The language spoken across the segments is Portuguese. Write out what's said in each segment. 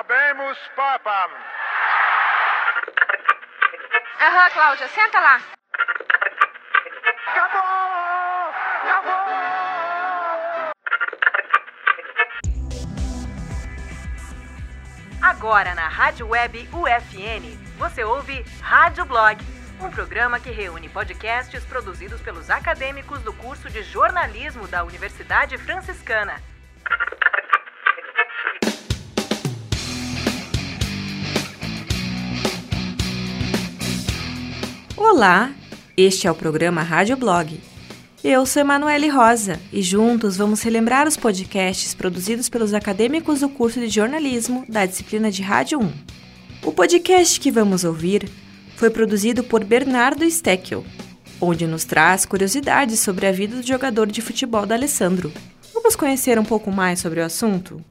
Habemus Papam. Aham, Cláudia, senta lá. Acabou! Acabou! Agora na Rádio Web UFN, você ouve Rádio Blog, um programa que reúne podcasts produzidos pelos acadêmicos do curso de jornalismo da Universidade Franciscana. Olá, este é o programa Rádio Blog. Eu sou Emanuele Rosa e juntos vamos relembrar os podcasts produzidos pelos acadêmicos do curso de jornalismo da disciplina de Rádio 1. O podcast que vamos ouvir foi produzido por Bernardo Steckel, onde nos traz curiosidades sobre a vida do jogador de futebol da Alessandro. Vamos conhecer um pouco mais sobre o assunto?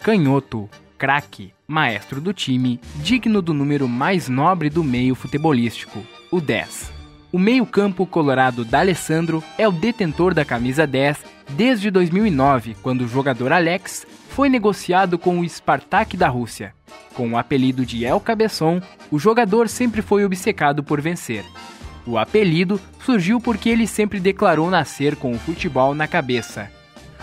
Canhoto, craque, maestro do time, digno do número mais nobre do meio futebolístico, o 10. O meio-campo colorado D'Alessandro é o detentor da camisa 10 desde 2009, quando o jogador Alex foi negociado com o Spartak da Rússia. Com o apelido de El Cabeçon, o jogador sempre foi obcecado por vencer. O apelido surgiu porque ele sempre declarou nascer com o futebol na cabeça.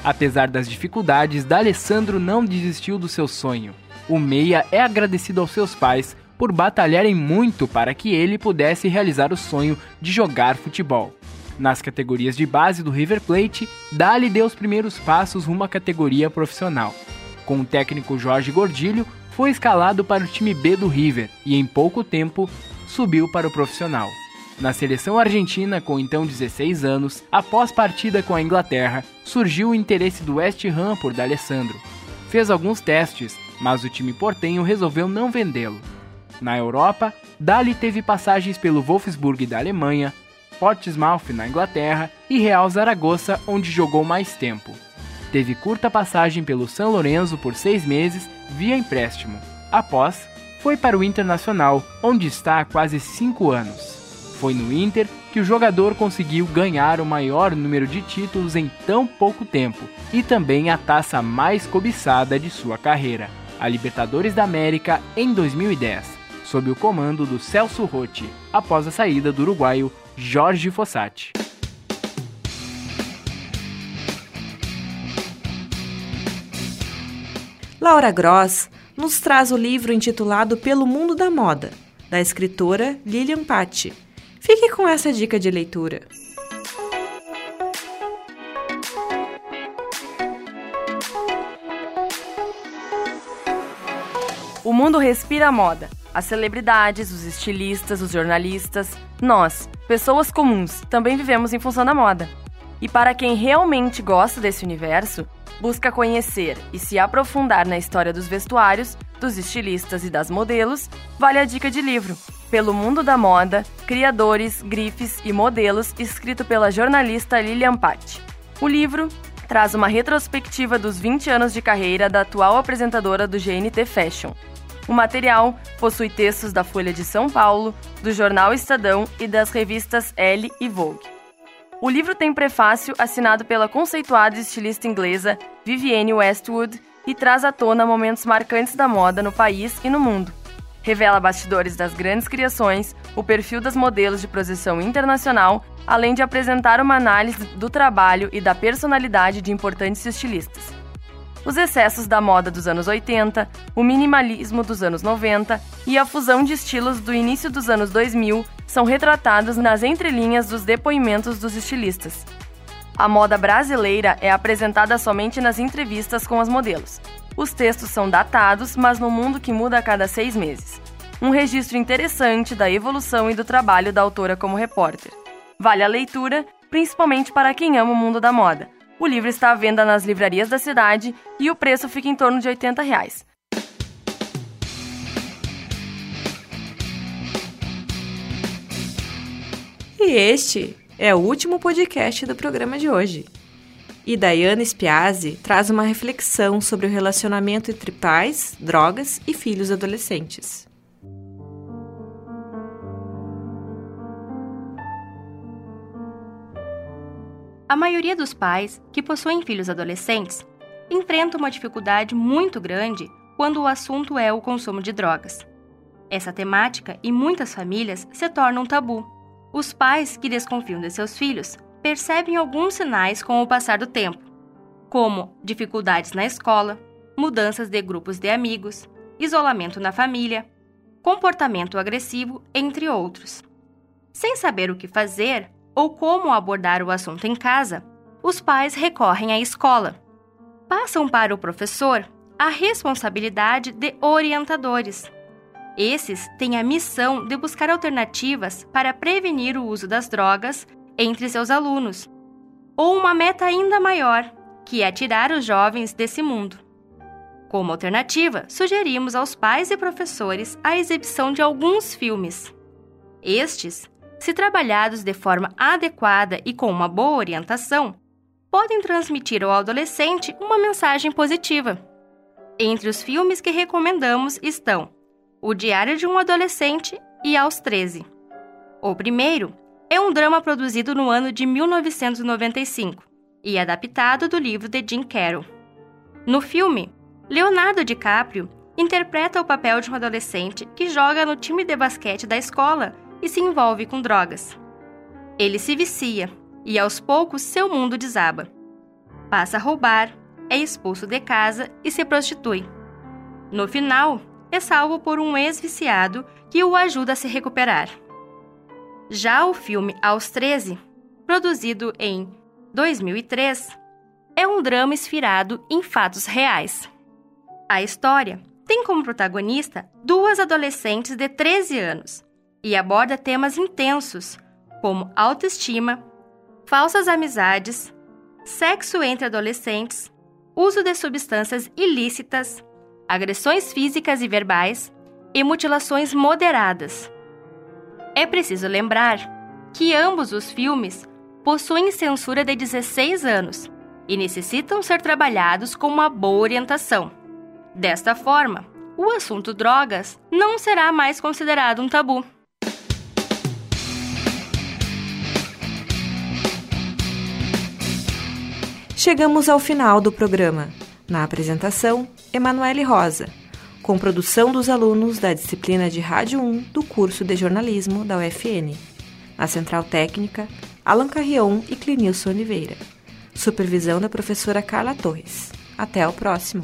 Apesar das dificuldades, D'Alessandro não desistiu do seu sonho. O Meia é agradecido aos seus pais por batalharem muito para que ele pudesse realizar o sonho de jogar futebol. Nas categorias de base do River Plate, Dali deu os primeiros passos rumo à categoria profissional. Com o técnico Jorge Gordilho, foi escalado para o time B do River e em pouco tempo subiu para o profissional. Na seleção argentina, com então 16 anos, após partida com a Inglaterra, surgiu o interesse do West Ham por D'Alessandro. Fez alguns testes, mas o time portenho resolveu não vendê-lo. Na Europa, Dali teve passagens pelo Wolfsburg da Alemanha, Portsmouth na Inglaterra e Real Zaragoza, onde jogou mais tempo. Teve curta passagem pelo San Lorenzo por seis meses via empréstimo. Após, foi para o Internacional, onde está há quase cinco anos. Foi no Inter que o jogador conseguiu ganhar o maior número de títulos em tão pouco tempo e também a taça mais cobiçada de sua carreira, a Libertadores da América em 2010, sob o comando do Celso Rotti, após a saída do uruguaio Jorge Fossati. Laura Gross nos traz o livro intitulado Pelo Mundo da Moda, da escritora Lilian Patti. Fique com essa dica de leitura. O mundo respira moda. As celebridades, os estilistas, os jornalistas, nós, pessoas comuns, também vivemos em função da moda. E para quem realmente gosta desse universo, busca conhecer e se aprofundar na história dos vestuários, dos estilistas e das modelos, vale a dica de livro Pelo Mundo da Moda, Criadores, Grifes e Modelos, escrito pela jornalista Lilian Patti. O livro traz uma retrospectiva dos 20 anos de carreira da atual apresentadora do GNT Fashion. O material possui textos da Folha de São Paulo, do jornal Estadão e das revistas Elle e Vogue. O livro tem prefácio assinado pela conceituada estilista inglesa Vivienne Westwood e traz à tona momentos marcantes da moda no país e no mundo. Revela bastidores das grandes criações, o perfil das modelos de projeção internacional, além de apresentar uma análise do trabalho e da personalidade de importantes estilistas. Os excessos da moda dos anos 80, o minimalismo dos anos 90 e a fusão de estilos do início dos anos 2000 são retratados nas entrelinhas dos depoimentos dos estilistas. A moda brasileira é apresentada somente nas entrevistas com as modelos. Os textos são datados, mas no mundo que muda a cada seis meses. Um registro interessante da evolução e do trabalho da autora como repórter. Vale a leitura, principalmente para quem ama o mundo da moda o livro está à venda nas livrarias da cidade e o preço fica em torno de 80 reais. E este é o último podcast do programa de hoje. E Dayana Spiazzi traz uma reflexão sobre o relacionamento entre pais, drogas e filhos adolescentes. A maioria dos pais que possuem filhos adolescentes enfrenta uma dificuldade muito grande quando o assunto é o consumo de drogas. Essa temática em muitas famílias se torna um tabu. Os pais que desconfiam de seus filhos percebem alguns sinais com o passar do tempo, como dificuldades na escola, mudanças de grupos de amigos, isolamento na família, comportamento agressivo, entre outros. Sem saber o que fazer ou como abordar o assunto em casa, os pais recorrem à escola. Passam para o professor a responsabilidade de orientadores. Esses têm a missão de buscar alternativas para prevenir o uso das drogas entre seus alunos, ou uma meta ainda maior, que é tirar os jovens desse mundo. Como alternativa, sugerimos aos pais e professores a exibição de alguns filmes. Estes, se trabalhados de forma adequada e com uma boa orientação, podem transmitir ao adolescente uma mensagem positiva. Entre os filmes que recomendamos estão O Diário de um Adolescente e Aos 13. O primeiro é um drama produzido no ano de 1995 e adaptado do livro de Jim Carroll. No filme, Leonardo DiCaprio interpreta o papel de um adolescente que joga no time de basquete da escola e se envolve com drogas. Ele se vicia e aos poucos seu mundo desaba. Passa a roubar, é expulso de casa e se prostitui. No final, é salvo por um ex-viciado que o ajuda a se recuperar. Já o filme Aos 13, produzido em 2003, é um drama inspirado em fatos reais. A história tem como protagonista duas adolescentes de 13 anos e aborda temas intensos como autoestima, falsas amizades, sexo entre adolescentes, uso de substâncias ilícitas, agressões físicas e verbais e mutilações moderadas é preciso lembrar que ambos os filmes possuem censura de 16 anos e necessitam ser trabalhados com uma boa orientação. Desta forma, o assunto drogas não será mais considerado um tabu. Chegamos ao final do programa. Na apresentação, Emanuele Rosa com produção dos alunos da disciplina de Rádio 1 do curso de jornalismo da UFN. Na Central Técnica, Alan Carrion e Clinilson Oliveira. Supervisão da professora Carla Torres. Até o próximo.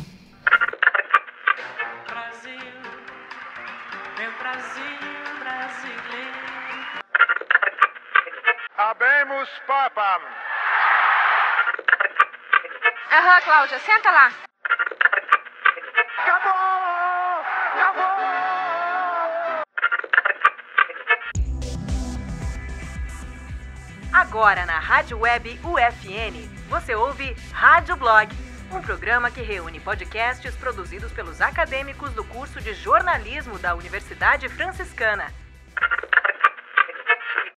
Habemos papam. Aham, Cláudia, senta lá. Agora na Rádio Web UFN, você ouve Rádio Blog, um programa que reúne podcasts produzidos pelos acadêmicos do curso de jornalismo da Universidade Franciscana.